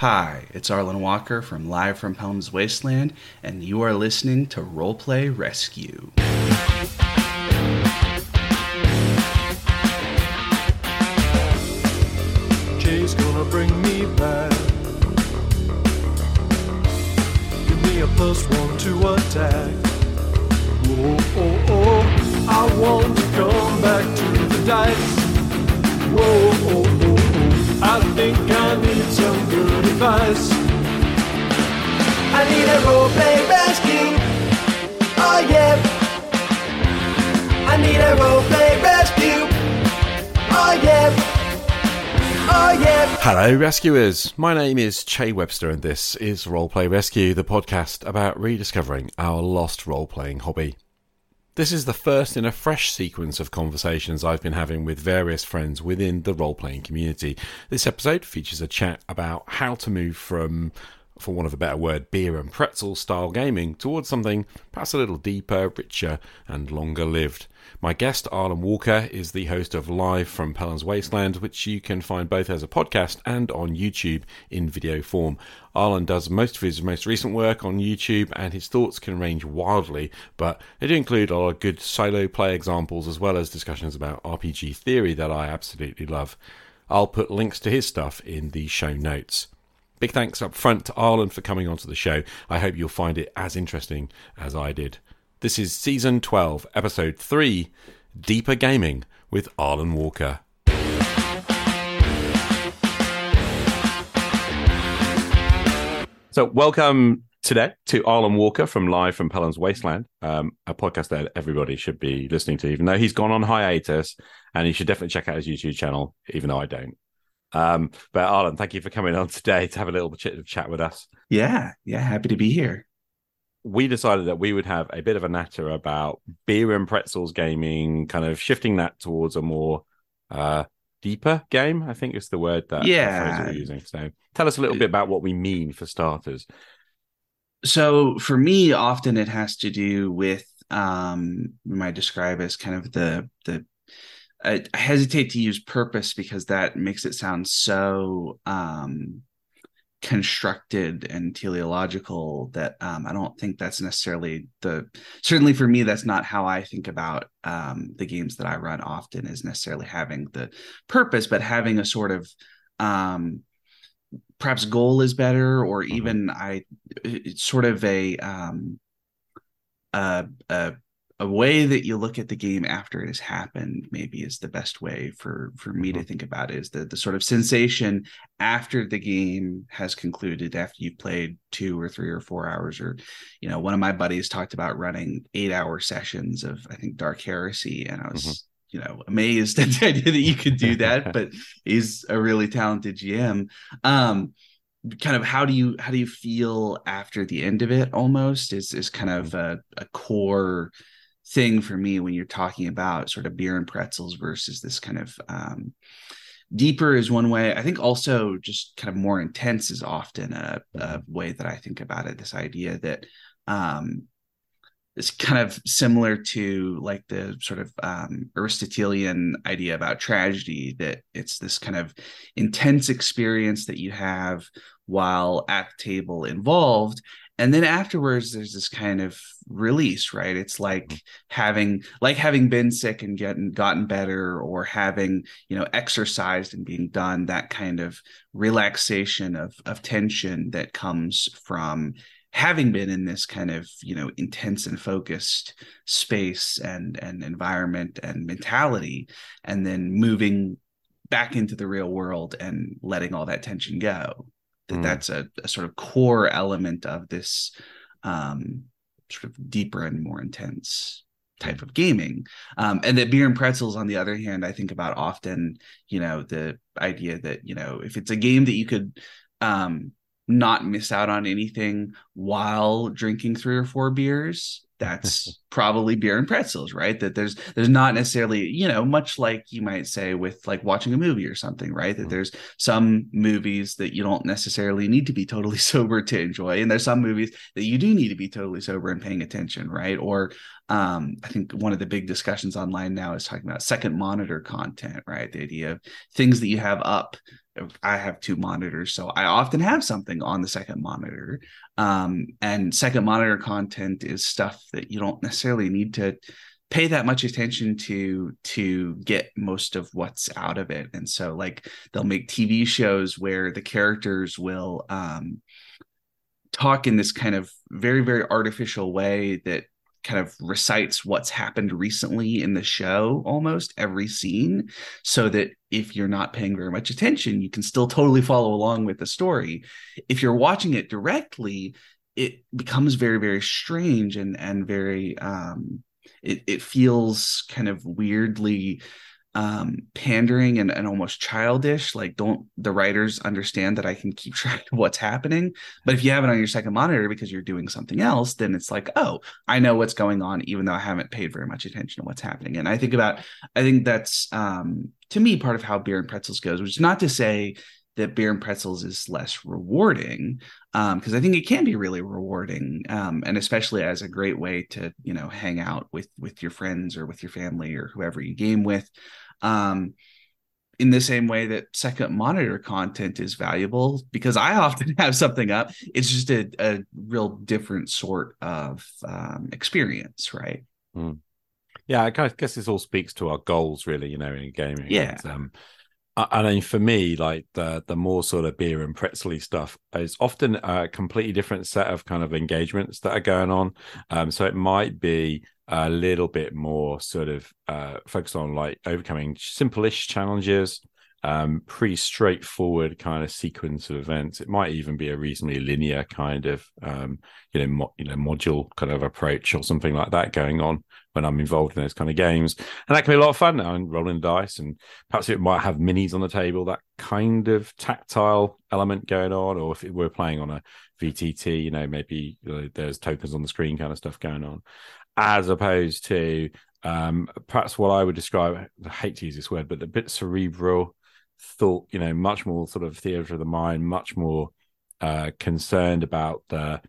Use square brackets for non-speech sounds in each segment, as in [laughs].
Hi, it's Arlen Walker from Live from Pellam's Wasteland, and you are listening to Roleplay Rescue. Jay's gonna bring me back. Give me a plus one to attack. Oh, oh, oh, I want to come back to the dice. Whoa, oh, oh, oh, I think advice. I need a roleplay rescue. Oh yeah. I need a roleplay rescue. Oh yeah. Oh yeah. Hello, rescuers. My name is Che Webster, and this is Roleplay Rescue, the podcast about rediscovering our lost role playing hobby. This is the first in a fresh sequence of conversations I've been having with various friends within the role playing community. This episode features a chat about how to move from, for want of a better word, beer and pretzel style gaming towards something perhaps a little deeper, richer, and longer lived. My guest, Arlen Walker, is the host of Live from Pellam's Wasteland, which you can find both as a podcast and on YouTube in video form. Arlen does most of his most recent work on YouTube, and his thoughts can range wildly, but they do include a lot of good solo play examples as well as discussions about RPG theory that I absolutely love. I'll put links to his stuff in the show notes. Big thanks up front to Arlen for coming onto the show. I hope you'll find it as interesting as I did. This is season 12, episode 3 Deeper Gaming with Arlen Walker. So, welcome today to Arlen Walker from Live from Pellam's Wasteland, um, a podcast that everybody should be listening to, even though he's gone on hiatus, and you should definitely check out his YouTube channel, even though I don't. Um, but Arlen, thank you for coming on today to have a little bit of chat with us. Yeah, yeah, happy to be here. We decided that we would have a bit of a natter about beer and pretzels gaming, kind of shifting that towards a more uh, deeper game. I think is the word that Yeah. we're using. So tell us a little bit about what we mean for starters. So for me, often it has to do with um, we might describe as kind of the the. I I hesitate to use purpose because that makes it sound so um, constructed and teleological that um, I don't think that's necessarily the certainly for me that's not how I think about um, the games that I run often is necessarily having the purpose but having a sort of um, perhaps goal is better or even I it's sort of a um a, a a way that you look at the game after it has happened maybe is the best way for for me to mm-hmm. think about it is the the sort of sensation after the game has concluded after you've played two or three or four hours or you know one of my buddies talked about running eight hour sessions of i think dark heresy and i mm-hmm. was you know amazed at the idea that you could do that [laughs] but he's a really talented gm um kind of how do you how do you feel after the end of it almost is is kind mm-hmm. of a, a core thing for me when you're talking about sort of beer and pretzels versus this kind of um deeper is one way. I think also just kind of more intense is often a, a way that i think about it this idea that um it's kind of similar to like the sort of um, Aristotelian idea about tragedy that it's this kind of intense experience that you have while at the table involved and then afterwards there's this kind of release right? It's like mm-hmm. having like having been sick and getting gotten better or having you know exercised and being done that kind of relaxation of of tension that comes from having been in this kind of you know intense and focused space and and environment and mentality and then moving back into the real world and letting all that tension go that Mm. that's a, a sort of core element of this um sort of deeper and more intense type of gaming um and that beer and pretzels on the other hand i think about often you know the idea that you know if it's a game that you could um not miss out on anything while drinking three or four beers that's [laughs] probably beer and pretzels right? That there's there's not necessarily you know much like you might say with like watching a movie or something right? That Mhm. there's some movies that you don't necessarily need to be totally [laughs] sober to enjoy and there's some movies that you do need to be totally sober and paying attention right? Or um i think one of the big discussions online now is talking about second monitor content right? The idea of things that you have up I have two monitors, so I often have something on the second monitor. Um, and second monitor content is stuff that you don't necessarily need to pay that much attention to to get most of what's out of it. And so, like, they'll make TV shows where the characters will um, talk in this kind of very very artificial way that kind of recites what's happened recently in the show almost every scene so that if you're not paying very much attention you can still totally follow along with the story. If you're watching it directly it becomes very very strange and and very um it, it feels kind of weirdly um, pandering and, and almost childish. Like, don't the writers understand that I can keep [laughs] track of what's happening? But if you have it on your second monitor because you're doing something else, then it's like, oh, I know what's going on, even though I haven't paid very much attention to what's happening. And I think about, I think that's um, to me part of how beer and pretzels goes, which is not to say that beer and pretzels is less rewarding because um, I think it can be really rewarding um, and especially as a great way to you know hang out with with your friends or with your family or whoever you game with um, in the same way that second monitor content is valuable because I often [laughs] have something up. It's just a, a real different sort of um, experience, right? Mm. Yeah, I guess this all speaks to our goals, really. You know, in gaming. Yeah. And, um, I mean, for me, like the the more sort of beer and pretzely stuff is often a completely different set of kind of engagements that are going on. Um, so it might be a little bit more sort of uh, focused on like overcoming simple-ish challenges, um, pretty straightforward kind of sequence of events. It might even be a reasonably linear kind of um, you know mo- you know module kind of approach or something like that going on when I'm involved in those kind of games, and that can be a lot of fun. And rolling dice, and perhaps it might have minis on the table, that kind of tactile element going on, or if we're playing on a VTT, you know, maybe you know, there's tokens on the screen kind of stuff going on as opposed to um, perhaps what I would describe, I hate to use this word, but a bit cerebral thought, you know, much more sort of theater of the mind, much more uh, concerned about the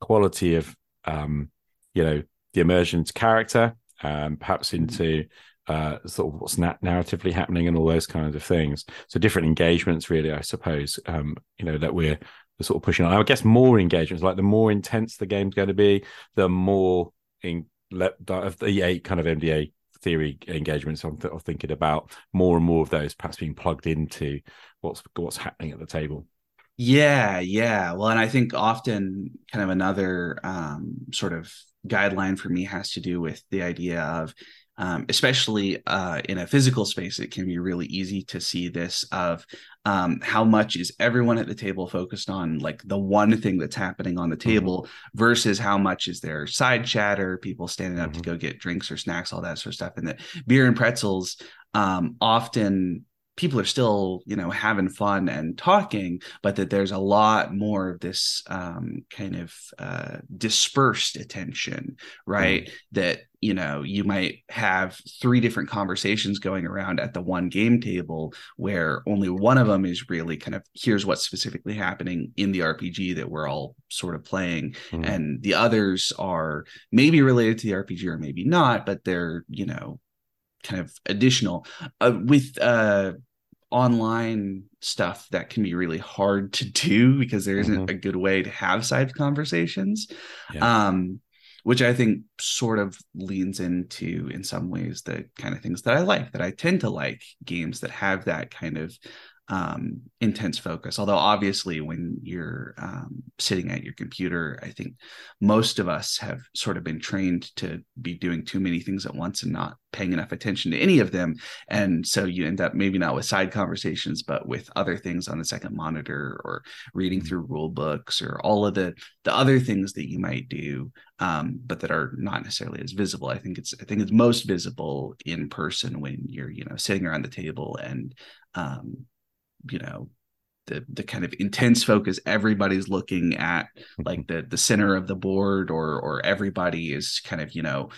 quality of, um, you know, the immersion character, um, perhaps mm-hmm. into uh, sort of what's na- narratively happening and all those kinds of things. So different engagements, really, I suppose, um, you know, that we're, we're sort of pushing on. I guess more engagements, like the more intense the game's going to be, the more in of the eight kind of MDA theory engagements I'm, th- I'm, thinking about more and more of those perhaps being plugged into what's what's happening at the table. Yeah yeah. Well and i think often kind of another um, sort of guideline for me has to do with the idea of um, especially uh, in a physical space, it can be really easy to see this of um, how much is everyone at the table focused on like the one thing that's happening on the mm-hmm. table mm-hmm. versus how much is there side chatter, people standing up mm-hmm. to go get drinks or snacks, all that sort of stuff. And that beer and pretzels um, often people are still you know having fun and talking but that there's a lot more of this um, kind of uh, dispersed attention right mm. that you know you might have three different conversations going around at the one game table where only one of them is really kind of here's what's specifically happening in the rpg that we're all sort of playing mm. and the others are maybe related to the rpg or maybe not but they're you know kind of additional uh, with uh online stuff that can be really hard to do because there isn't mm-hmm. a good way to have side conversations yeah. um which i think sort of leans into in some ways the kind of things that i like that i tend to like games that have that kind of um, intense focus. Although obviously, when you're um, sitting at your computer, I think most of us have sort of been trained to be doing too many things at once and not paying enough attention to any of them. And so you end up maybe not with side conversations, but with other things on the second monitor or reading mm-hmm. through rule books or all of the the other things that you might do, um, but that are not necessarily as visible. I think it's I think it's most visible in person when you're you know sitting around the table and um, you know the the kind of intense focus everybody's looking at mm-hmm. like the the center of the board or or everybody is kind of you know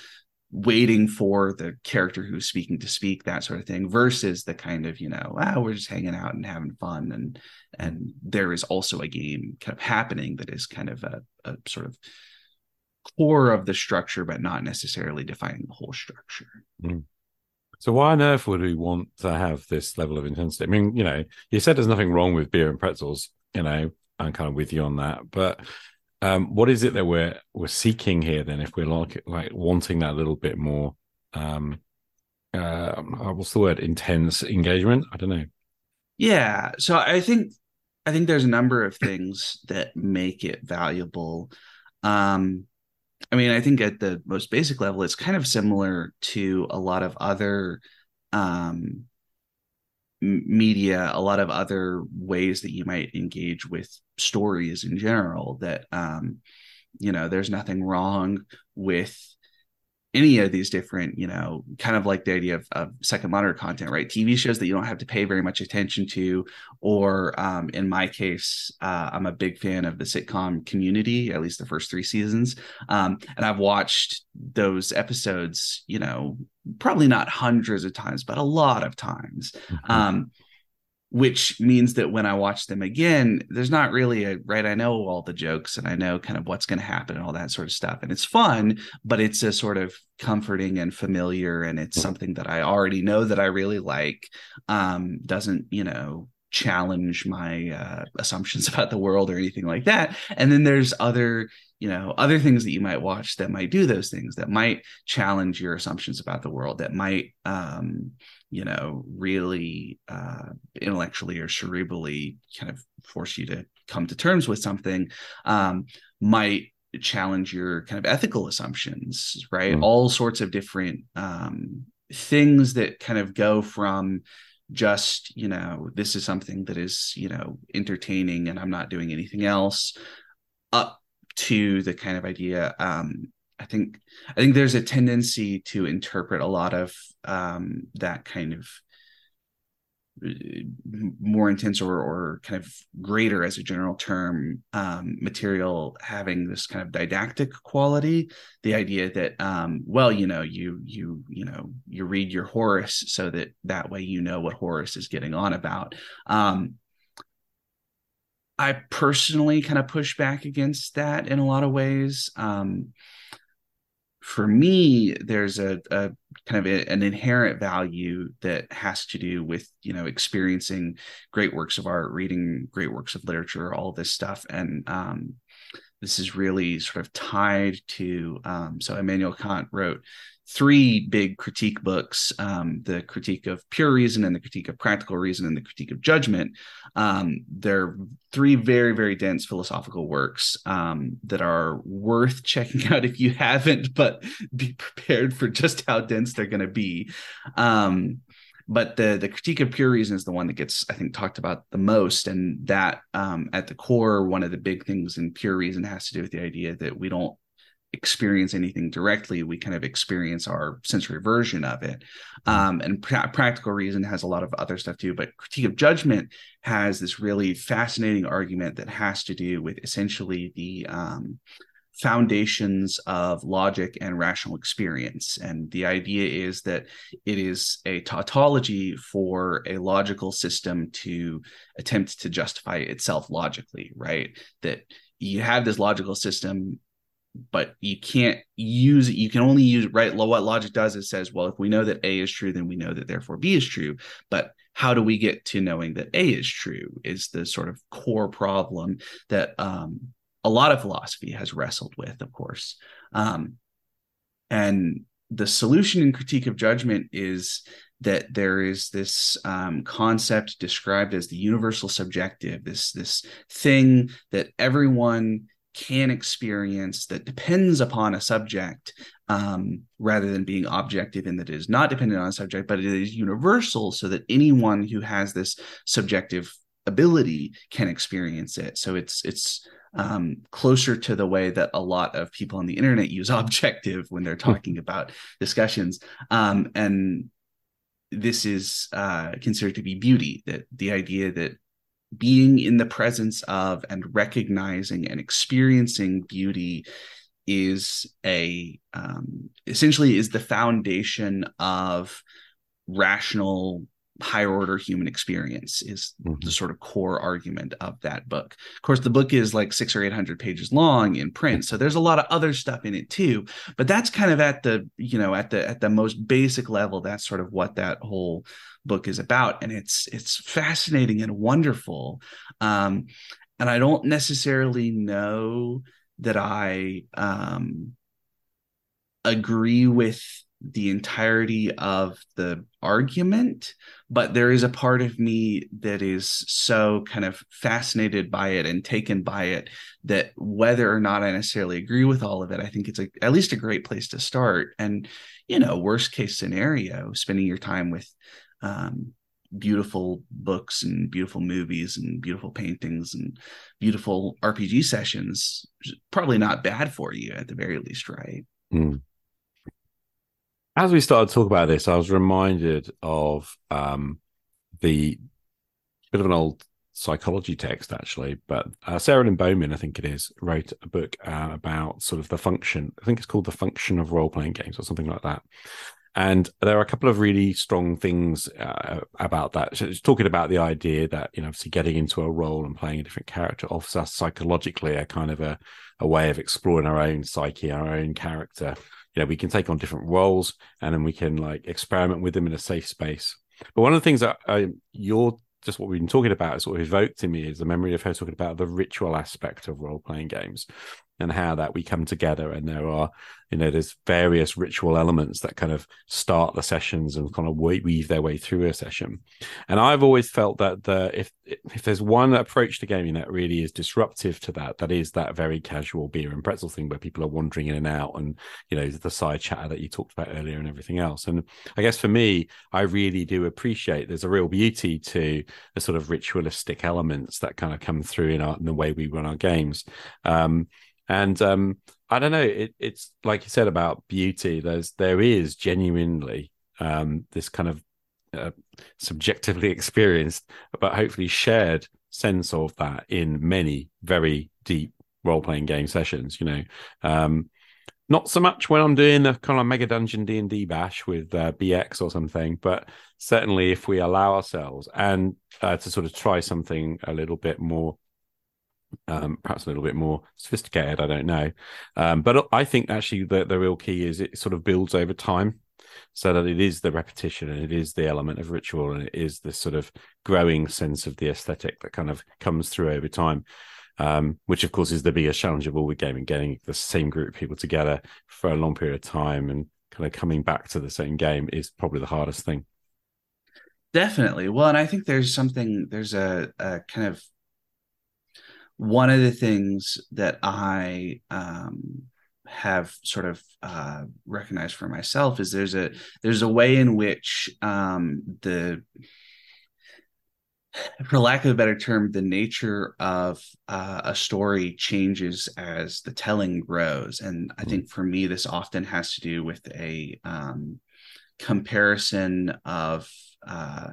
waiting for the character who's speaking to speak that sort of thing versus the kind of you know ah, we're just hanging out and having fun and and there is also a game kind of happening that is kind of a, a sort of core of the structure but not necessarily defining the whole structure mm. So why on earth would we want to have this level of intensity? I mean, you know, you said there's nothing wrong with beer and pretzels. You know, I'm kind of with you on that, but um, what is it that we're we're seeking here then? If we're like like wanting that little bit more, um, uh, what's the word? Intense engagement. I don't know. Yeah. So I think I think there's a number of things that make it valuable. Um, I mean, I think at the most basic level, it's kind of similar to a lot of other um, media, a lot of other ways that you might engage with stories in general. That um, you know, there's nothing wrong with any of these different, you know, kind of like the idea of, of second monitor content, right? TV shows that you don't have to pay very much attention to, or um, in my case, uh, I'm a big fan of the sitcom Community, at least the first three seasons, um, and I've watched those episodes, you know, probably not hundreds of times, but a lot of times. Mm-hmm. Um, which means that when I watch them again, there's not really a right. I know all the jokes and I know kind of what's going to happen and all that sort of stuff. And it's fun, but it's a sort of comforting and familiar. And it's something that I already know that I really like. Um, doesn't, you know, challenge my uh, assumptions [laughs] about the world or anything like that. And then there's other, you know, other things that you might watch that might do those things that might challenge your assumptions about the world that might, um, you know, really uh, intellectually or cerebrally kind of force you to come to terms with something, um, might challenge your kind of ethical assumptions, right? Mm. All sorts of different um, things that kind of go from just, you know, this is something that is, you know, entertaining and I'm not doing anything else, up to the kind of idea um, I think I think there's a tendency to interpret a lot of um, that kind of uh, more intense or or kind of greater as a general term um, material having this kind of didactic quality. The idea that um, well you know you you you know you read your horace so that that way you know what horace is getting on about. Um, i personally kind of push back against that in a lot of ways. Um, for me there's a, a kind of a, an inherent value that has to do with you know experiencing great works of art reading great works of literature all this stuff. And um, this is really sort of tied to um, so immanuel kant wrote three big critique books um, the critique of pure reason and the critique of practical reason and the critique of judgment. Um, they're three very very dense philosophical works um, that are worth checking [laughs] out if you haven't but be prepared for just how dense they're going to be. Um, but the the critique of pure reason is the one that gets i think talked about the most and that um, at the core one of the big things in pure reason has to do with the idea that we don't experience anything directly we kind of experience our sensory version of it mm-hmm. um, and pra- practical reason has a lot of other stuff too but critique of judgment has this really fascinating argument that has to do with essentially the um, foundations of logic and rational experience. And the idea is that it is a tautology for a logical system to attempt to justify itself logically, right? That you have this logical system but you can't use it. You can only use right. What logic does is says, well, if we know that A is true, then we know that therefore B is true. But how do we get to knowing that A is true? Is the sort of core problem that um, a lot of philosophy has wrestled with, of course. Um, and the solution in critique of judgment is that there is this um, concept described as the universal subjective, this this thing that everyone can experience that depends upon a subject um, rather than being objective in that it is not dependent on a subject, but it is universal so that anyone who has this subjective ability can experience it. So it's it's um, closer to the way that a lot of people on the internet use [laughs] objective when they're hmm. talking about discussions. Um, and this is uh, considered to be beauty. That the idea that being in the presence of and recognizing and experiencing beauty is a um, essentially is the foundation of rational higher order human experience is Mhm. the sort of core argument of that book. Of course, the book is like six or eight hundred pages long in print, so there's a lot of other stuff in it too. But that's kind of at the you know at the at the most basic level. That's sort of what that whole book is about, and it's it's fascinating and wonderful. Um, and I don't necessarily know that I um, agree with the entirety of the argument, but there is a part of me that is so kind of fascinated by it and taken by it that whether or not I necessarily agree with all of it, I think it's a, at least a great place to start. And, you know, worst case scenario, spending your time with um, beautiful books and beautiful movies and beautiful paintings and beautiful RPG sessions, probably not bad for you at the very least, right? Mm. As we started to talk about this, I was reminded of um, the bit of an old psychology text, actually. But uh, Sarah Lynne Bowman, I think it is, wrote a book uh, about sort of the function. I think it's called The Function of Role Playing Games or something like that. And there are a couple of really strong things uh, about that. So it's talking about the idea that, you know, obviously getting into a role and playing a different character offers us psychologically a kind of a, a way of exploring our own psyche, our own character. You know, we can take on different roles and then we can like experiment with them in a safe space. But one of the things that I, you're just what we've been talking about, is sort of evoked in me is the memory of her talking about the ritual aspect of role playing games and how that we come together. And there are you know there's various ritual elements that kind of start the sessions and kind of weave their way through a session. And i've always felt that the if if there's one approach to gaming that really is disruptive to that that is that very casual beer and pretzel thing where people are wandering in and out and you know the side chatter that you talked about earlier and everything else. And i guess for me i really do appreciate there's a real beauty to the sort of ritualistic elements that kind of come through in, our, in the way we run our games. Um, and um, I don't know. It, it's like you said about beauty. There's there is genuinely um, this kind of uh, subjectively [laughs] experienced, but hopefully shared sense of that in many very deep role playing game sessions. You know, um, not so much when I'm doing a kind of mega dungeon D and D bash with uh, BX or something, but certainly if we allow ourselves and uh, to sort of try something a little bit more um, perhaps a little bit more sophisticated. I don't know, um, but I think actually the the real key is it sort of builds over time, so that it is the repetition and it is the element of ritual and it is this sort of growing sense of the aesthetic that kind of comes through over time. Um, which of course is the biggest challenge of all with gaming, getting the same group of people together for a long period of time and kind of coming back to the same game is probably the hardest thing. Definitely. Well, and I think there's something, there's a, a kind of one of the things that I um, have sort of uh, recognized for myself is there's a there's a way in which um, the for lack of a better term, the nature of uh, a story changes as the telling grows, and I think for me, this often has to do with a um, comparison of uh,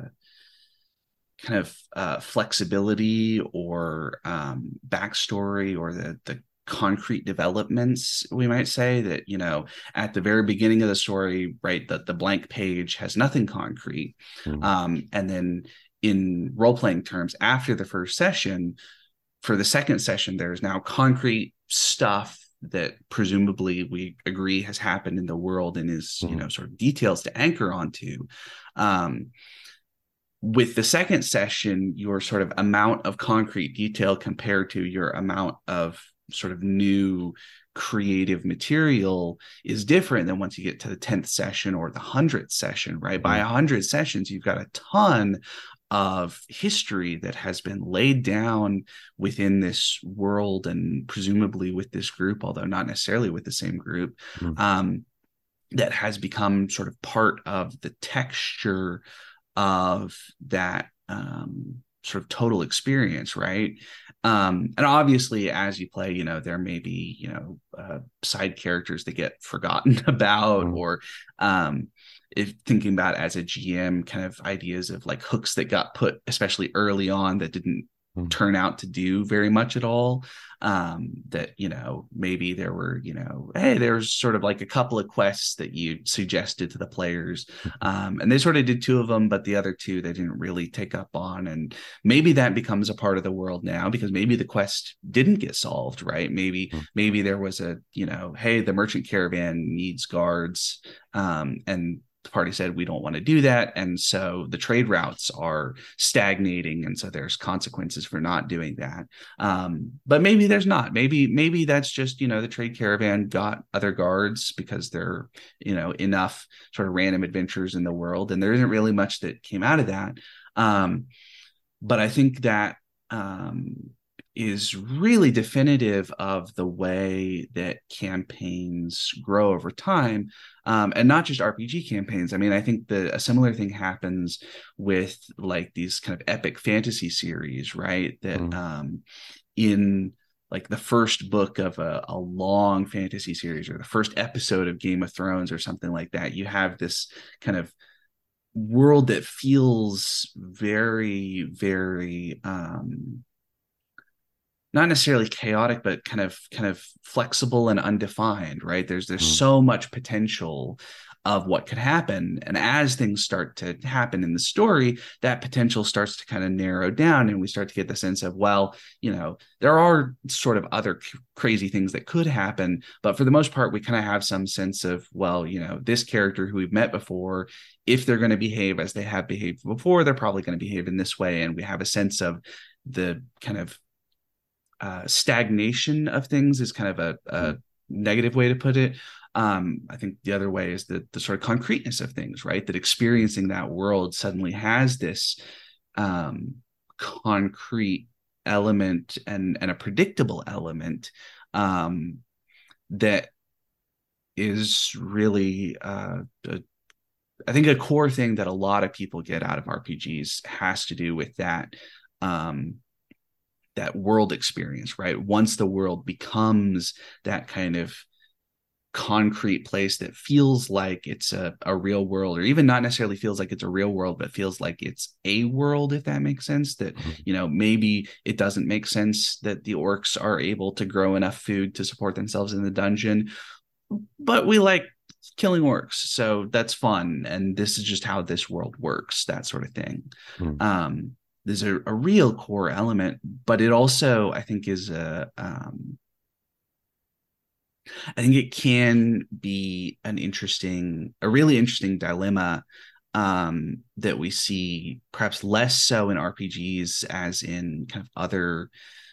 kind of uh, flexibility or um, backstory or the the concrete developments we might say that you know at the very beginning of the story right that the blank page has nothing concrete Mm. um, and then in role playing terms after the first session for the second session there's now concrete stuff that presumably we agree has happened in the world and is you Mhm. know sort of details to anchor onto um, with the second session, your sort of amount of concrete detail compared to your amount of sort of new creative material is different than once you get to the 10th session or the 100th session, right? By 100 sessions, you've got a ton of history that has been laid down within this world and presumably with this group, although not necessarily with the same group, Mhm. um, that has become sort of part of the texture of that um, sort of total experience, right? Um, and obviously, as you play, you know there may be you know uh, side characters that get forgotten [laughs] about, Mm. or um, if thinking about as a GM, kind of ideas of like hooks that got put, especially early on, that didn't mm. turn out to do very much at all um, that you know maybe there were you know hey there's sort of like a couple of quests that you suggested to the players [laughs] um, and they sort of did two of them but the other two they didn't really take up on and maybe that becomes a part of the world now because maybe the quest didn't get solved right maybe mm. maybe there was a you know hey the merchant caravan needs guards um, and the party said we don't want to do that. And so the trade routes are stagnating and so there's consequences for not doing that. Um, but maybe there's not. Maybe maybe that's just you know the trade caravan got other guards because there are you know enough sort of random adventures in the world and there isn't really much that came out of that. Um, but i think that um, is really definitive of the way that campaigns grow over time um, and not just rpg campaigns i mean i think the a similar thing happens with like these kind of epic fantasy series right that mm. um, in like the first book of a, a long fantasy series or the first episode of game of thrones or something like that you have this kind of world that feels very very um not necessarily chaotic but kind of kind of flexible and undefined right? There's there's mm. so much potential of what could happen. And as things start to happen in the story that potential starts to kind of narrow down and we start to get the sense of well you know there are sort of other c- crazy things that could happen. But for the most part we kind of have some sense of well you know this character who we've met before if they're going to behave as they have behaved before they're probably going to behave in this way. And we have a sense of the kind of uh, stagnation of things is kind of a, a mm-hmm. negative way to put it. Um, I think the other way is the the sort of concreteness of things, right? That experiencing that world suddenly has this um, concrete element and and a predictable element um, that is really uh, a, I think a core thing that a lot of people get out of RPGs has to do with that um, that world experience right once the world becomes that kind of concrete place that feels like it's a, a real world or even not necessarily feels like it's a real world but feels like it's a world if that makes sense that mm-hmm. you know maybe it doesn't make sense that the orcs are able to grow enough food to support themselves in the dungeon but we like killing orcs so that's fun and this is just how this world works that sort of thing mm. um there's a, a real core element, but it also I think is a um, I think it can be an interesting, a really interesting dilemma um, that we see perhaps less so in RPGs as in kind of other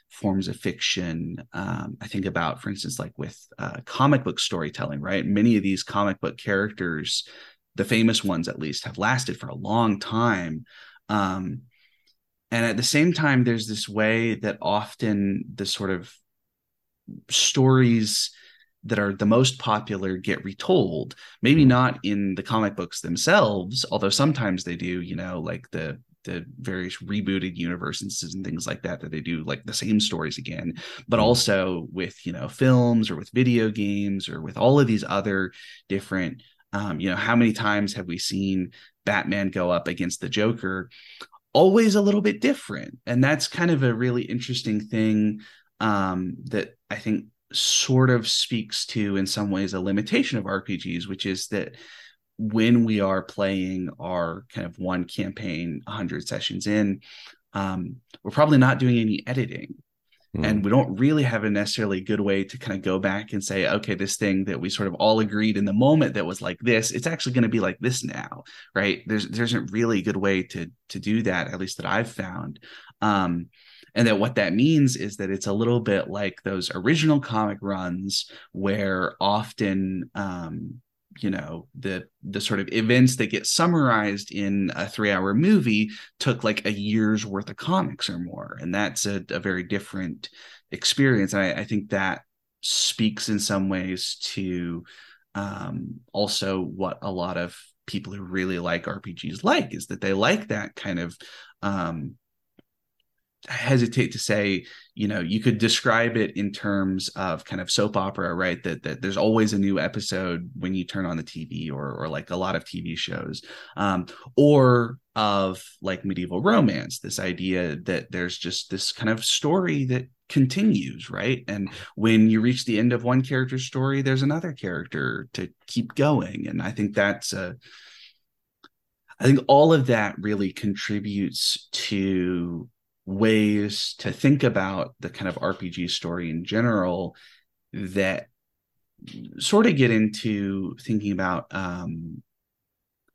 forms of fiction. Um, I think about, for instance, like with uh, comic book storytelling, right? Many of these comic book characters, the famous ones at least, have lasted for a long time. Um, and at the same time there's this way that often the sort of stories that are the most popular get retold maybe not in the comic books themselves although sometimes they do you know like the the various rebooted universes and things like that that they do like the same stories again but mm-hmm. also with you know films or with video games or with all of these other different um, you know how many times have we seen batman go up against the joker always a little bit different. And that's kind of a really interesting thing um, that i think sort of speaks to in some ways a limitation of rpgs which is that when we are playing our kind of one campaign 100 sessions in um, we're probably not doing any editing Mm. And we don't really have a necessarily good way to kind of go back and say, okay, this thing that we sort of all agreed in the moment that was like this, it's actually going to be like this now, right? There's there's a really good way to to do that, at least that I've found. Um, and that what that means is that it's a little bit like those original comic runs where often um, you know the the sort of events that get summarized in a three hour movie took like a year's worth of comics or more and that's a, a very different experience and I, I, think that speaks in some ways to um, also what a lot of people who really like rpgs like is that they like that kind of um, hesitate to say you know you could describe it in terms of kind of soap opera right? That that there's always a new episode when you turn on the tv or or like a lot of tv shows um or of like medieval romance this idea that there's just this kind of story that continues right? And when you reach the end of one character's story there's another character to keep going. And i think that's a I think all of that really contributes to ways to think about the kind of RPG story in general that sort of get into thinking about um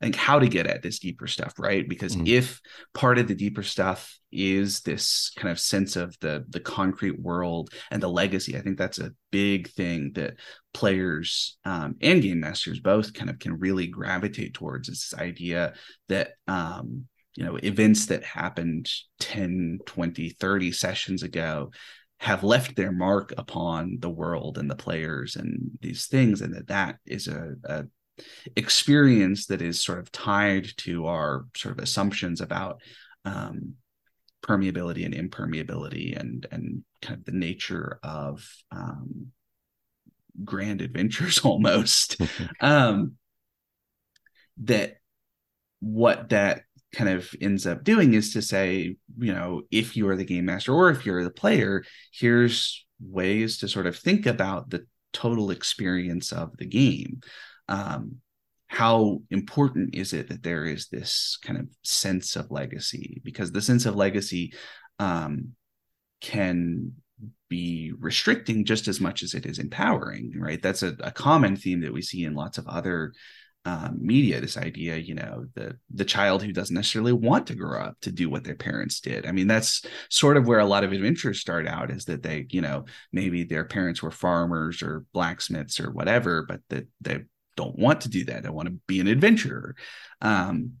like how to get at this deeper stuff right because mm-hmm. if part of the deeper stuff is this kind of sense of the the concrete world and the legacy i think that's a big thing that players um, and game masters both kind of can really gravitate towards is this idea that um you know events that happened 10 20 30 sessions ago have left their mark upon the world and the players and these things and that that is a, a experience that is sort of tied to our sort of assumptions about um, permeability and impermeability and and kind of the nature of um, grand adventures [laughs] almost. [laughs] Um, that what that kind of ends up doing is to say, you know, if you are the game master or if you're the player, here's ways to sort of think about the total experience of the game. Um, how important is it that there is this kind of sense of legacy? Because the sense of legacy um, can be restricting just as much as it is empowering, right? That's a, a common theme that we see in lots of other um, media this idea you know the the child who doesn't necessarily want to grow up to do what their parents did. I mean that's sort of where a lot of adventures start out is that they you know maybe their parents were farmers or blacksmiths or whatever but that they don't want to do that. They want to be an adventurer. Um,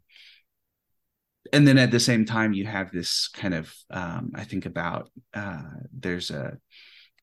and then at the same time you have this kind of um, i think about uh, there's a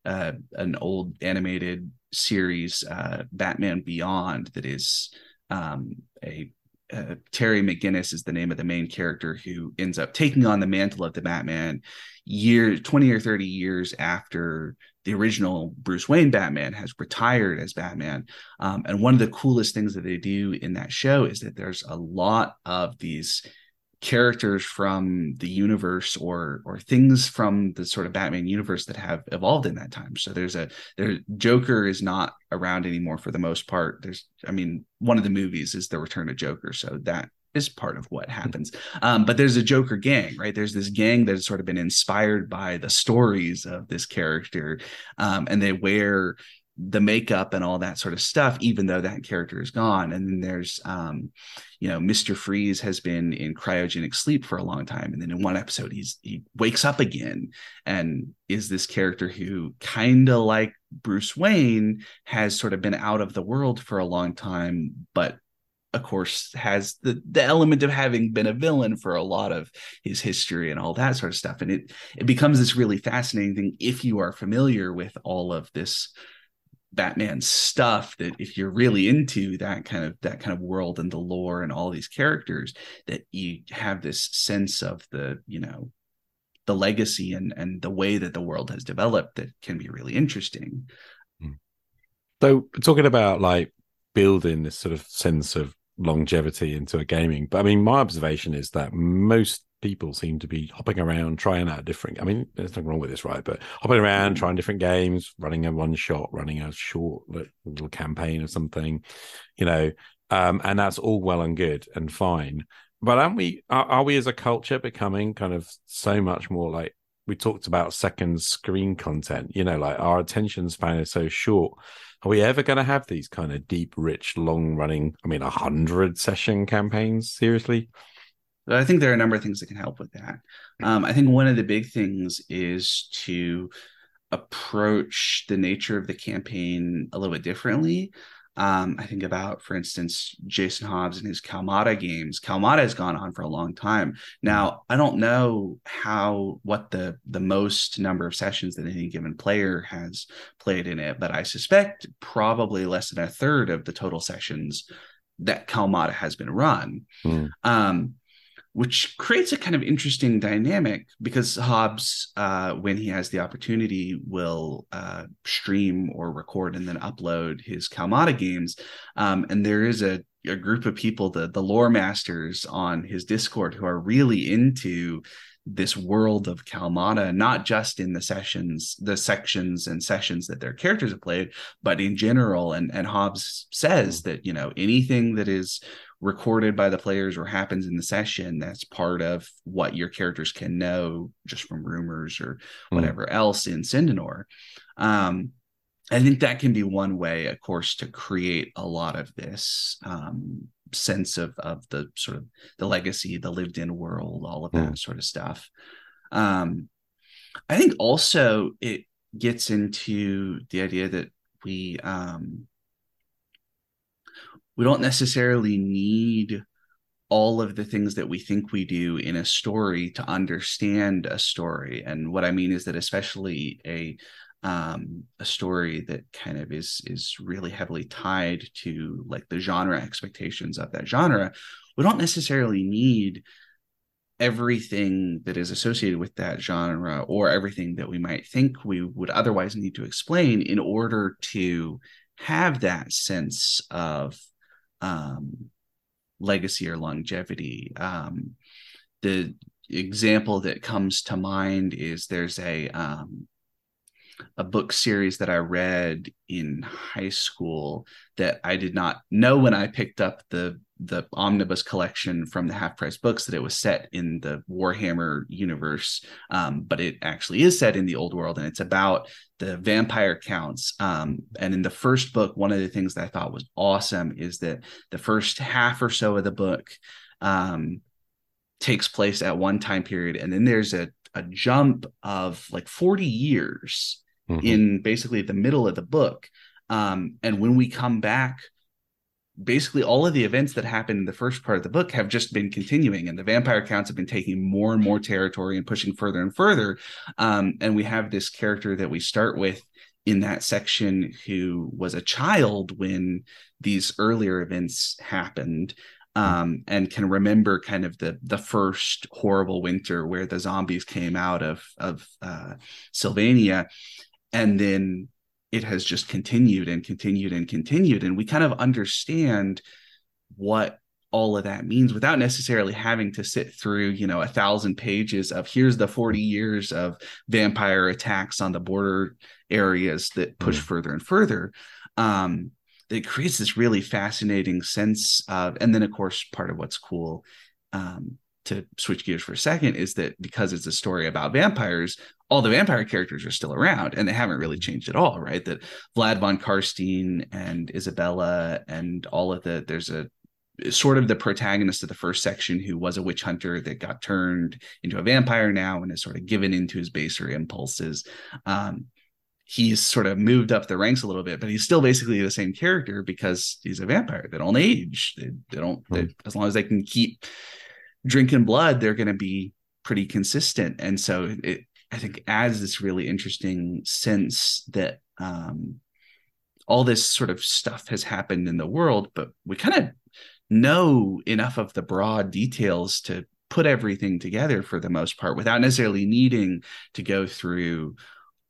uh, an old animated series uh, batman beyond that is um, a uh, Terry McGinnis is the name of the main character who ends up taking on the mantle of the Batman year 20 or 30 years after the original Bruce Wayne Batman has retired as Batman. Um, and one of the coolest things that they do in that show is that there's a lot of these characters from the universe or or things from the sort of Batman universe that have evolved in that time. So there's a there Joker is not around anymore for the most part. There's I mean one of the movies is the return of Joker, so that is part of what happens. Um, but there's a Joker gang, right? There's this gang that has sort of been inspired by the stories of this character, um, and they wear the makeup and all that sort of stuff, even though that character is gone. And then there's, um, you know, Mister Freeze has been in cryogenic sleep for a long time, and then in one episode he's he wakes up again and is this character who kind of like Bruce Wayne has sort of been out of the world for a long time, but of course has the the element of having been a villain for a lot of his history and all that sort of stuff and it it becomes this really fascinating thing if you are familiar with all of this Batman stuff that if you're really into that kind of that kind of world and the lore and all these characters that you have this sense of the you know the legacy and and the way that the world has developed that can be really interesting hmm. so talking about like building this sort of sense of longevity into a gaming but i mean my observation is that most people seem to be hopping around, trying out different. I mean, there's nothing wrong with this, right? But hopping around, mm-hmm. trying different games, running a one shot, running a short little campaign or something, you know, um, and that's all well and good and fine. But aren't we? Are, are we as a culture becoming kind of so much more like we talked about second screen content? You know, like our attention span is so short. Are we ever going to have these kind of deep, rich, long running? I mean, a hundred session campaigns? Seriously? I think there are a number of things that can help with that. Um, I think one of the big things is to approach the nature of the campaign a little bit differently. Um, I think about, for instance, Jason Hobbs and his Kalmata games. Kalmata has gone on for a long time. Now, I don't know how what the the most number of sessions that any given player has played in it, but I suspect probably less than a third of the total sessions that Kalmata has been run. Mm. Um, which creates a kind of interesting dynamic because Hobbs, uh, when he has the opportunity, will uh, stream or record and then upload his Kalmata games. Um, and there is a, a group of people, the the lore masters on his Discord, who are really into this world of Kalmata, not just in the sessions, the sections and sessions that their characters have played, but in general. And and Hobbs says mm. that you know anything that is recorded by the players or happens in the session that's part of what your characters can know just from rumors or hmm. whatever mm. else in Syndanor. Um, I think that can be one way, of course, to create a lot of this um, sense of of the sort of the legacy, the lived in world, all of that mm. sort of stuff. Um, I think also it gets into the idea that we um, we don't necessarily need all of the things that we think we do in a story to understand a story. And what i mean is that especially a um, a story that kind of is is really heavily tied to like the genre expectations of that genre we don't necessarily need everything that is associated with that genre or everything that we might think we would otherwise need to explain in order to have that sense of um, legacy or longevity. Um, the example that comes to mind is there's a um, a book series that I read in high school that I did not know when I picked up the the omnibus collection from the half price books that it was set in the Warhammer universe, um, but it actually is set in the old world and it's about the vampire counts. Um, and in the first book, one of the things that I thought was awesome is that the first half or so of the book um, takes place at one time period, and then there's a a jump of like 40 years mm-hmm. in basically the middle of the book. Um, and when we come back basically all of the events that happened in the first part of the book have just been continuing and the vampire counts have been taking more and more territory and pushing further and further. Um, and we have this character that we start with in that section who was a child when these earlier events happened um, and can remember kind of the the first horrible winter where the zombies came out of of uh, Sylvania, and then it has just continued and continued and continued and we kind of understand what all of that means without necessarily having to sit through you know a thousand pages of here's the 40 years of vampire attacks on the border areas that push mm. further and further um it creates this really fascinating sense of and then of course part of what's cool um to switch gears for a second is that because it's a story about vampires, all the vampire characters are still around and they haven't really changed at all, right? That Vlad von Karstein and Isabella and all of the there's a sort of the protagonist of the first section who was a witch hunter that got turned into a vampire now and is sort of given into his baser impulses. Um, he's sort of moved up the ranks a little bit, but he's still basically the same character because he's a vampire. They don't age. They, they don't, they, hmm. as long as they can keep drinking blood, they're going to be pretty consistent. And so it, I think, adds this really interesting sense that um, all this sort of stuff has happened in the world, but we kind of know enough of the broad details to put everything together for the most part without necessarily needing to go through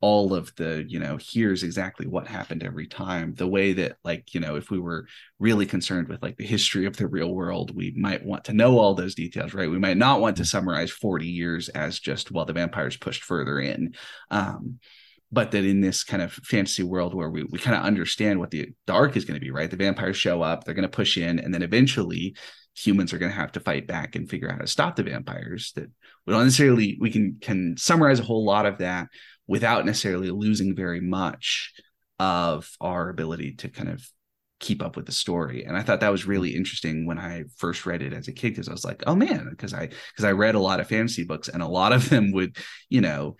all of the you know here's exactly what happened every time. The way that like you know if we were really concerned with like the history of the real world we might want to know all those details right? We might not want to summarize 40 years as just well the vampires pushed further in. Um but that in this kind of fantasy world where we, we kind of understand what the, dark is going to be right? The vampires show up they're going to push in and then eventually humans are going to have to fight back and figure out how to stop the vampires that we don't necessarily we can can summarize a whole lot of that without necessarily losing very much of our ability to kind of keep up with the story. And i thought that was really interesting when i first read it as a kid because i was like oh man because i because i read a lot of fantasy books and a lot of [laughs] them would you know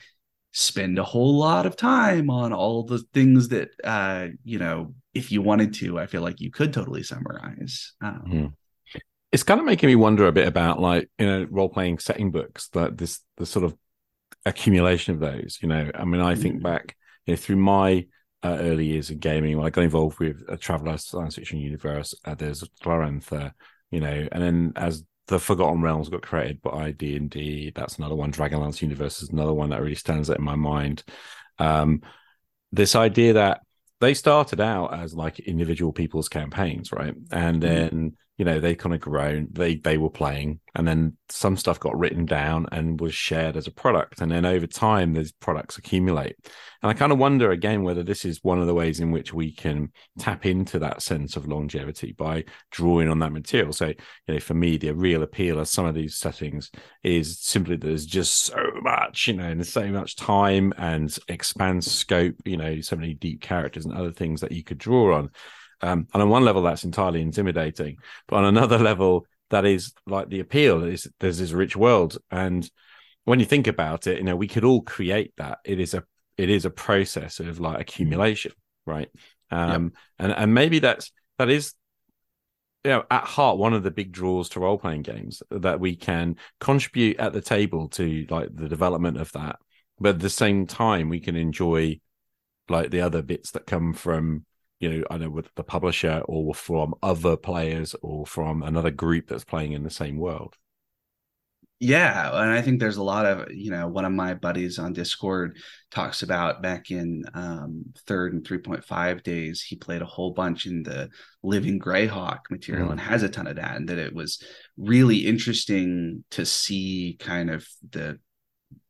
spend a whole lot of time on all the things that uh you know if you wanted to i feel like you could totally summarize. Um, mm-hmm. it's kind of making me wonder a bit about like you know role playing setting books that this the sort of accumulation of those. You know, I mean, I think mm. back you know, through my uh, early years of gaming, when I got involved with a Traveller science fiction universe, uh, there's Glorantha, you know, and then as the Forgotten Realms got created by D and D. That's another one. Dragonlance Universe is another one that really stands out in my mind. Um, this idea that they started out as like individual people's campaigns, right? And Mm-hmm. then you know they kind of grown. They they were playing, and then some stuff got written down and was shared as a product. And then over time, these products accumulate. And I kind of wonder again whether this is one of the ways in which we can tap into that sense of longevity by drawing on that material. So, you know, for me, the real appeal of some of these settings is simply there's just so much, you know, and so much time and expands scope, you know, so many deep characters and other things that you could draw on. Um, and on one level, that's entirely intimidating, but on another [laughs] level, that is like the appeal. Is there's this rich world, and when you think about it, you know, we could all create that. It is a it is a process of like accumulation, right? Um, and and maybe that's that is you know at heart one of the big draws to role playing games that we can contribute at the table to like the development of that, but at the same time we can enjoy like the other bits that come from you know I know with the publisher or from other players or from another group that's playing in the same world. Yeah, and I think there's a lot of you know one of my buddies on Discord talks about back in um, third and three point five days he played a whole bunch in the Living Greyhawk material Mm. and has a ton of that, and that it was really interesting to see kind of the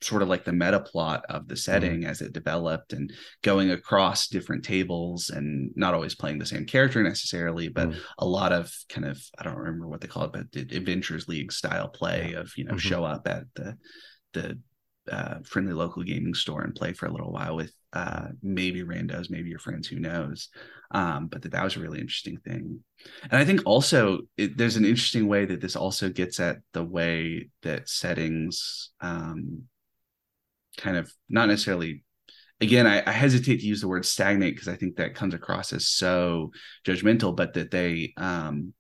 sort of like the meta plot of the setting as it developed and going across different tables and not always playing the same character necessarily, but Mm. a lot of kind of I don't remember what they call it, but the Adventures League style play of you know Mhm. show up at the the uh, friendly local gaming store and play for a little while with uh, maybe randos, maybe your friends, who knows. Um, but that that was a really interesting thing, and I think also it, there's an interesting way that this also gets at the way that settings um, kind of not necessarily again I, I hesitate to use the word stagnate because i think that comes across as so judgmental but that they um,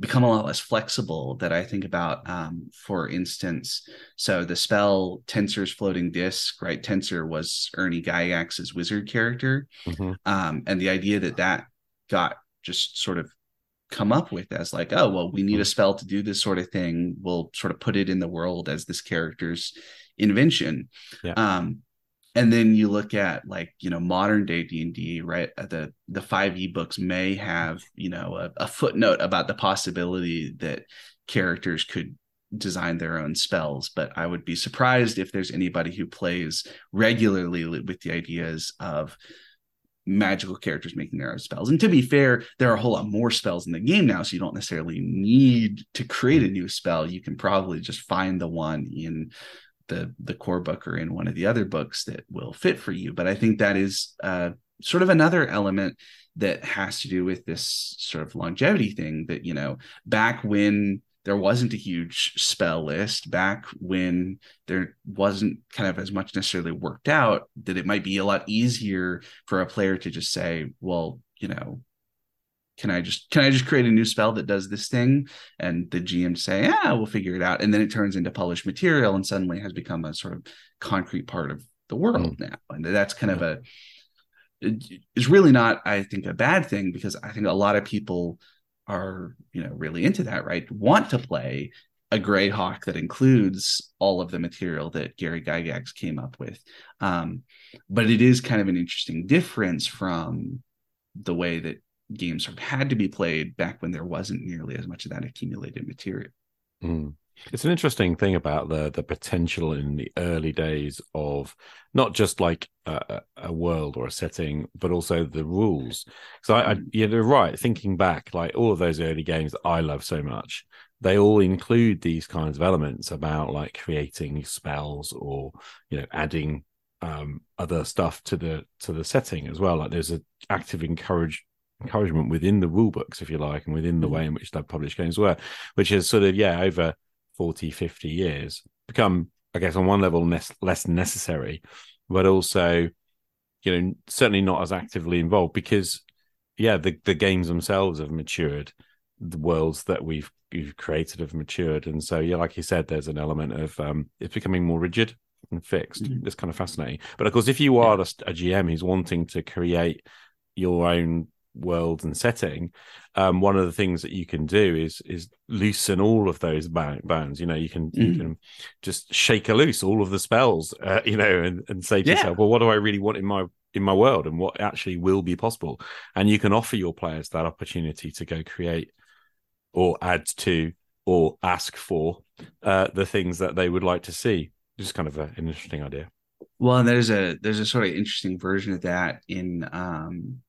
become a lot less flexible that i think about um, for instance so the spell Tenser's floating disc right tensor was ernie gygax's wizard character Mhm. um, and the idea that that got just sort of come up with as like oh well we need a spell to do this sort of thing. We'll sort of put it in the world as this character's invention. Yeah. um and then you look at like you know modern day d&d right? Uh, the the 5e books may have you know a, a footnote about the possibility that characters could design their own spells but i would be surprised if there's anybody who plays regularly with the ideas of magical characters making their own spells. And to be fair, there are a whole lot more spells in the game now, so you don't necessarily need to create a new spell. You can probably just find the one in the the core book or in one of the other books that will fit for you. But I think that is uh, sort of another element that has to do with this sort of longevity thing. That you know, back when there wasn't a huge spell list back when there wasn't kind of as much necessarily worked out that it might be a lot easier for a player to just say well you know can i just can i just create a new spell that does this thing? And the gm say yeah we'll figure it out. And then it turns into published material and suddenly has become a sort of concrete part of the world hmm. now. And that's kind of hmm. a it- it's really not i think a bad thing because i think a lot of people are you know really into that right? Want to play a greyhawk that includes all of the material that gary gygax came up with. Um, but it is kind of an interesting difference from the way that games had to be played back when there wasn't nearly as much of that accumulated material. Mm. It's an interesting thing about the the potential in the early days of not just like a, a world or a setting, but also the rules. So I, I, you're right. Thinking back, like all of those early games that I love so much, they all include these kinds of elements about like creating spells or you know adding um, other stuff to the to the setting as well. Like there's an active encourage encouragement within the rule books, if you like, and within the Mhm. way in which they published games were, which is sort of yeah over 40, 50 years become, I guess, on one level less less necessary, but also you know certainly not as actively involved because yeah the the games themselves have matured. The worlds that we've we've created have matured. And so yeah like you said there's an element of um it's becoming more rigid and fixed. Mhm. it's kind of fascinating. But of course if you are a, a gm who's wanting to create your own world and setting, um, one of the things that you can do is is loosen all of those bounds. You know, you can mm. you can just shake a loose all of the spells. Uh, [laughs] you know, and, and say to yeah. yourself, well, what do I really want in my in my world, and what actually will be possible? And you can offer your players that opportunity to go create or add to or ask for uh, the things that they would like to see. Just kind of a, an interesting idea. Well, and there's a there's a sort of interesting version of that in um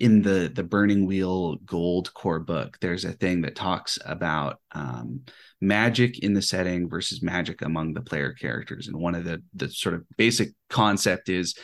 in the the Burning Wheel Gold core book. There's a thing that talks about um, magic in the setting versus magic among the player characters, and one of the the sort of basic concept is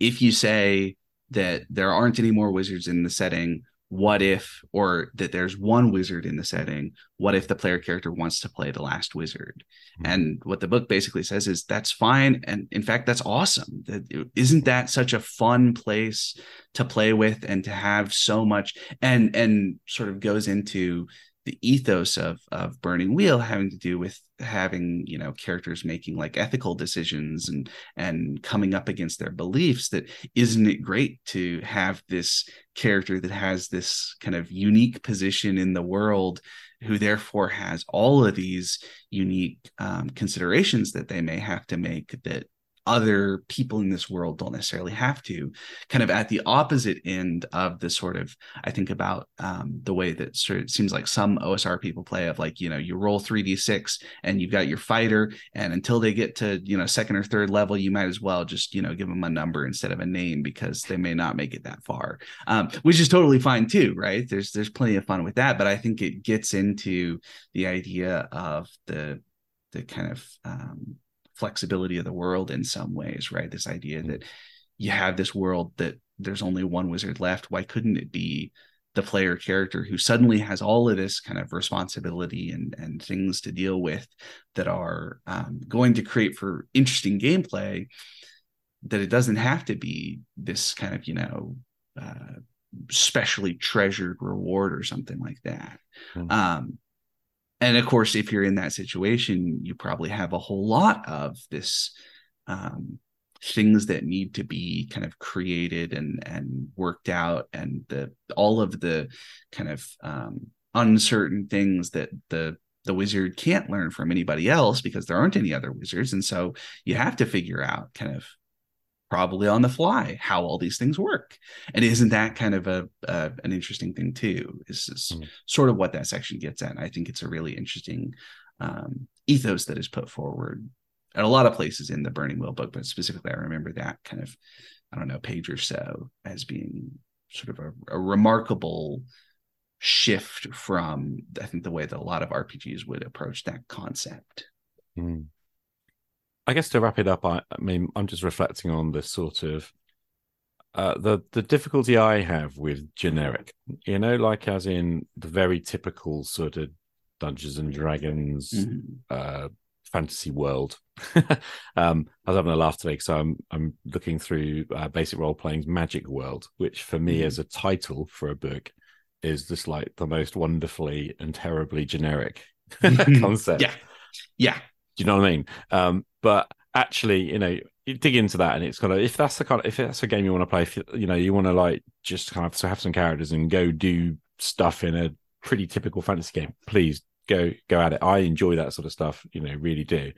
if you say that there aren't any more wizards in the setting what if or that there's one wizard in the setting what if the player character wants to play the last wizard? Mm-hmm. and what the book basically says is that's fine. And in fact that's awesome. That isn't that such a fun place to play with and to have so much and and sort of goes into the ethos of of burning wheel having to do with having you know characters making like ethical decisions and and coming up against their beliefs that isn't it great to have this character that has this kind of unique position in the world who therefore has all of these unique um, considerations that they may have to make that other people in this world don't necessarily have to. Kind of at the opposite end of the sort of i think about um, the way that sort of seems like some osr people play of like you know you roll 3d6 and you've got your fighter and until they get to you know second or third level you might as well just you know give them a number instead of a name because they may not make it that far um, which is totally fine too right? There's there's plenty of fun with that but i think it gets into the idea of the the kind of um, flexibility of the world in some ways, right? This idea mm-hmm. that you have this world that there's only one wizard left. Why couldn't it be the player character who suddenly has all of this kind of responsibility and and things to deal with that are um, going to create for interesting gameplay? That it doesn't have to be this kind of you know uh, specially treasured reward or something like that. Mm-hmm. Um, and of course if you're in that situation you probably have a whole lot of this um, things that need to be kind of created and and worked out and the all of the kind of um, uncertain things that the the wizard can't learn from anybody else because there aren't any other wizards. And so you have to figure out kind of probably on the fly how all these things work and isn't that kind of a, an interesting thing too is, is mm. sort of what that section gets at and i think it's a really interesting um, ethos that is put forward at a lot of places in the burning wheel book but specifically i remember that kind of i don't know page or so as being sort of a, a remarkable shift from i think the way that a lot of rpgs would approach that concept mm. I guess to wrap it up, I, I mean, I'm just reflecting on the sort of uh, the the difficulty I have with generic. You know, like as in the very typical sort of Dungeons and Dragons mm-hmm. uh, fantasy world. [laughs] um, I was having a laugh today because I'm I'm looking through uh, basic role playing's Magic World, which for me mm-hmm. as a title for a book is just like the most wonderfully and terribly generic [laughs] [laughs] concept. Yeah, yeah. Do you know what I mean? Um, but actually, you know, you dig into that, and it's kind of if that's the kind of if that's a game you want to play, if, you know, you want to like just kind of so have some characters and go do stuff in a pretty typical fantasy game. Please go go at it. I enjoy that sort of stuff, you know, really do.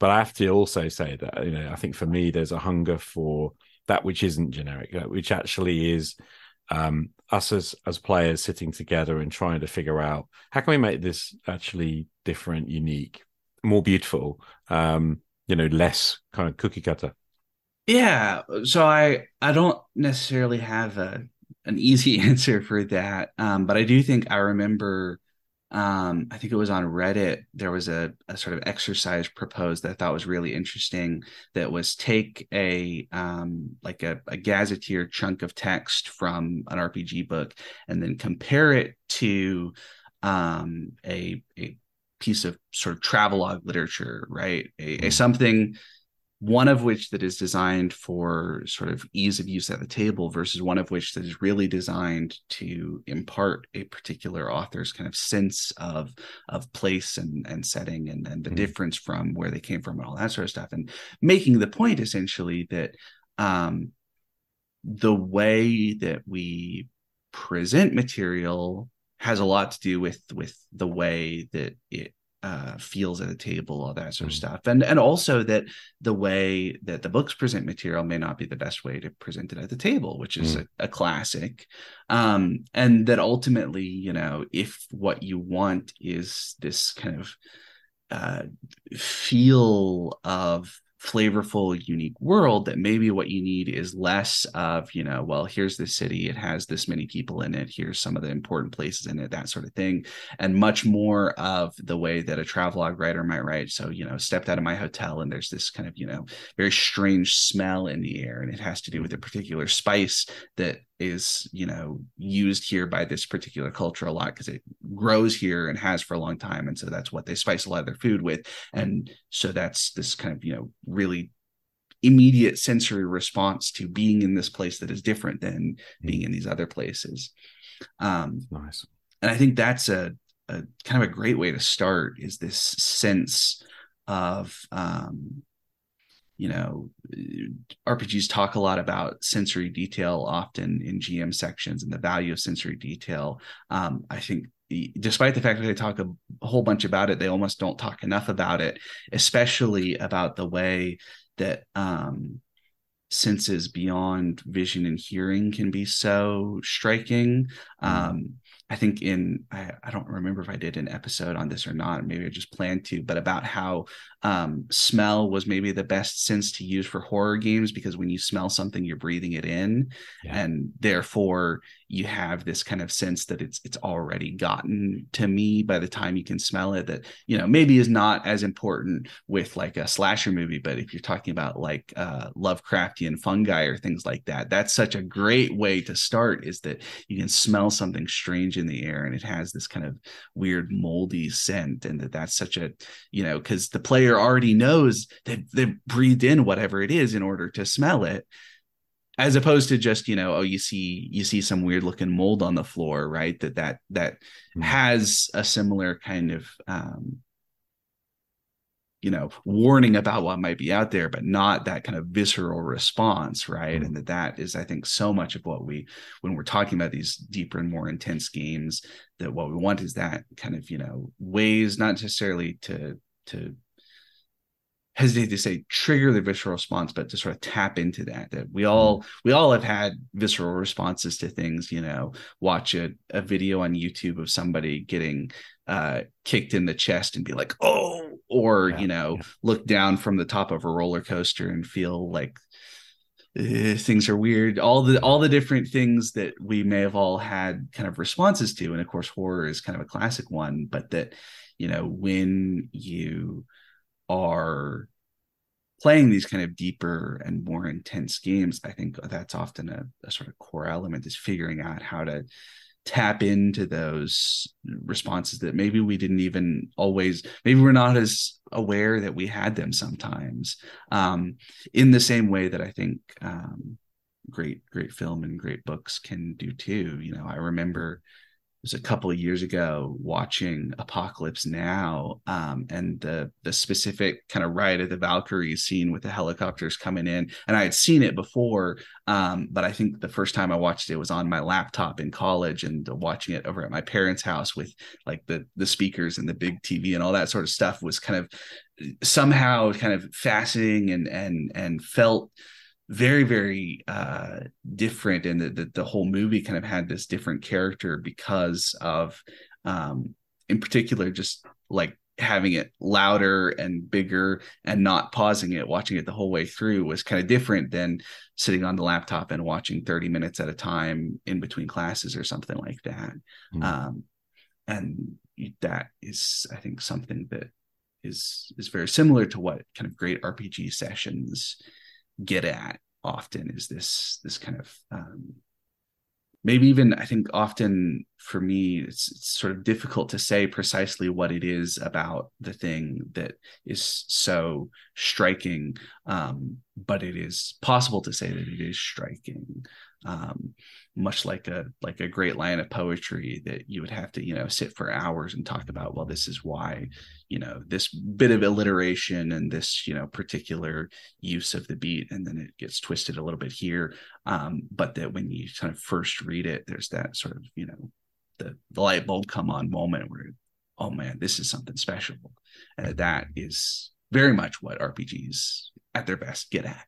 But I have to also say that you know, I think for me, there's a hunger for that which isn't generic, which actually is um, us as as players sitting together and trying to figure out how can we make this actually different, unique, more beautiful, um, you know, less kind of cookie cutter. Yeah. So I I don't necessarily have a an easy [laughs] answer for that. Um, but I do think I remember um, I think it was on Reddit, there was a, a sort of exercise proposed that I thought was really interesting that was take a um, like a, a gazetteer chunk of text from an RPG book and then compare it to um, a, a piece of sort of travelogue literature, right? A, a, mm-hmm. something, one of which that is designed for sort of ease of use at the table versus one of which that is really designed to impart a particular author's kind of sense of of place and and setting and, and the mm-hmm. difference from where they came from and all that sort of stuff. And making the point essentially that um the way that we present material has a lot to do with with the way that it uh, feels at a table, all that sort of Mm. stuff, and and also that the way that the books present material may not be the best way to present it at the table, which is Mm. a, a classic, um, and that ultimately, you know, if what you want is this kind of uh, feel of flavorful unique world that maybe what you need is less of you know well here's this city it has this many people in it here's some of the important places in it that sort of thing and much more of the way that a travelogue writer might write. So you know stepped out of my hotel and there's this kind of you know very strange smell in the air and it has to do with a particular spice that is you know used here by this particular culture a lot because it grows here and has for a long time and so that's what they spice a lot of their food with. And so that's this kind of you know really immediate sensory response to being in this place that is different than being in these other places. Um Nice. and i think that's a, a kind of a great way to start is this sense of um you know rpgs talk a lot about sensory detail often in gm sections and the value of sensory detail um i think despite the fact that they talk a, whole bunch about it they almost don't talk enough about it especially about the way that um senses beyond vision and hearing can be so striking um I think in I, I don't remember if I did an episode on this or not. Maybe I just planned to, but about how um, smell was maybe the best sense to use for horror games because when you smell something, you're breathing it in, Yeah. and therefore you have this kind of sense that it's it's already gotten to me by the time you can smell it. That you know maybe is not as important with like a slasher movie, but if you're talking about like uh, Lovecraftian fungi or things like that, that's such a great way to start. Is that you can smell something strange in the air and it has this kind of weird moldy scent and that that's such a you know because the player already knows that they've breathed in whatever it is in order to smell it as opposed to just you know oh you see you see some weird looking mold on the floor right that that that Hmm. has a similar kind of um you know warning about what might be out there but not that kind of visceral response right Mm. and that that is i think so much of what we when we're talking about these deeper and more intense games that what we want is that kind of you know ways not necessarily to to hesitate to say trigger the visceral response but to sort of tap into that that we all we all have had visceral responses to things you know watch a, a video on youtube of somebody getting uh kicked in the chest and be like oh or Yeah, you know yeah. look down from the top of a roller coaster and feel like things are weird all the all the different things that we may have all had kind of responses to and of course horror is kind of a classic one but that you know when you are playing these kind of deeper and more intense games i think that's often a, a sort of core element is figuring out how to tap into those responses that maybe we didn't even always maybe we're not as aware that we had them sometimes um in the same way that i think um great great film and great books can do too. You know i remember was a couple of years ago watching Apocalypse Now, um, and the the specific kind of ride of the Valkyries scene with the helicopters coming in. And I had seen it before, um, but I think the first time I watched it was on my laptop in college, and watching it over at my parents' house with like the the speakers and the big TV and all that sort of stuff was kind of somehow kind of fascinating and and and felt very very uh different and that the the whole movie kind of had this different character because of um in particular just like having it louder and bigger and not pausing it watching it the whole way through was kind of different than sitting on the laptop and watching 30 minutes at a time in between classes or something like that Mm. um and that is i think something that is is very similar to what kind of great rpg sessions get at often is this this kind of um maybe even i think often for me it's, it's sort of difficult to say precisely what it is about the thing that is so striking um but it is possible to say that it is striking. Um, much like a like a great line of poetry that you would have to you know sit for hours and talk about well this is why you know this bit of alliteration and this you know particular use of the beat and then it gets twisted a little bit here. Um, but that when you kind of first read it there's that sort of you know the, the light bulb come on moment where oh man this is something special. And that is very much what rpgs at their best get at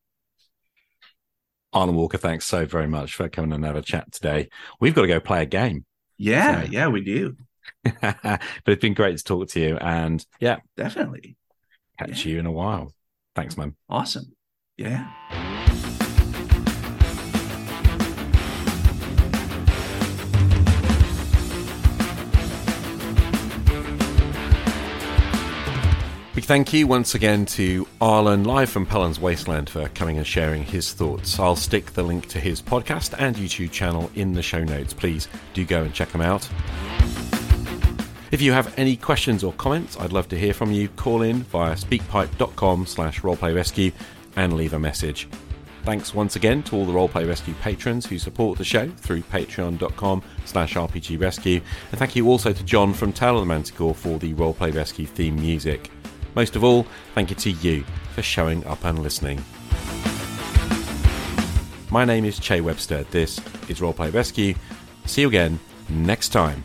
Arlen Walker, thanks so very much for coming and have a chat today. We've got to go play a game. yeah so. yeah we do [laughs] but it's been great to talk to you. And yeah, definitely catch yeah. you in a while. Thanks, man. Awesome. Yeah. Thank you once again to Arlen, live from Pellam's Wasteland, for coming and sharing his thoughts. I'll stick the link to his podcast and YouTube channel in the show notes. Please do go and check them out. If you have any questions or comments, I'd love to hear from you. Call in via speakpipe.com slash roleplayrescue and leave a message. Thanks once again to all the Roleplay Rescue patrons who support the show through patreon.com slash rpgrescue. And thank you also to Jon from Tale of the Manticore for the Roleplay Rescue theme music. Most of all, thank you to you for showing up and listening. My name is Che Webster. This is Roleplay Rescue. See you again next time.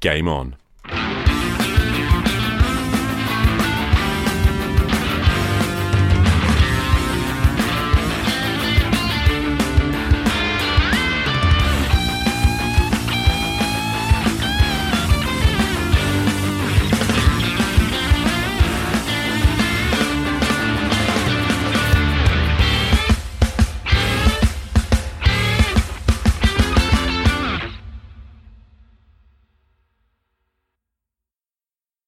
Game on.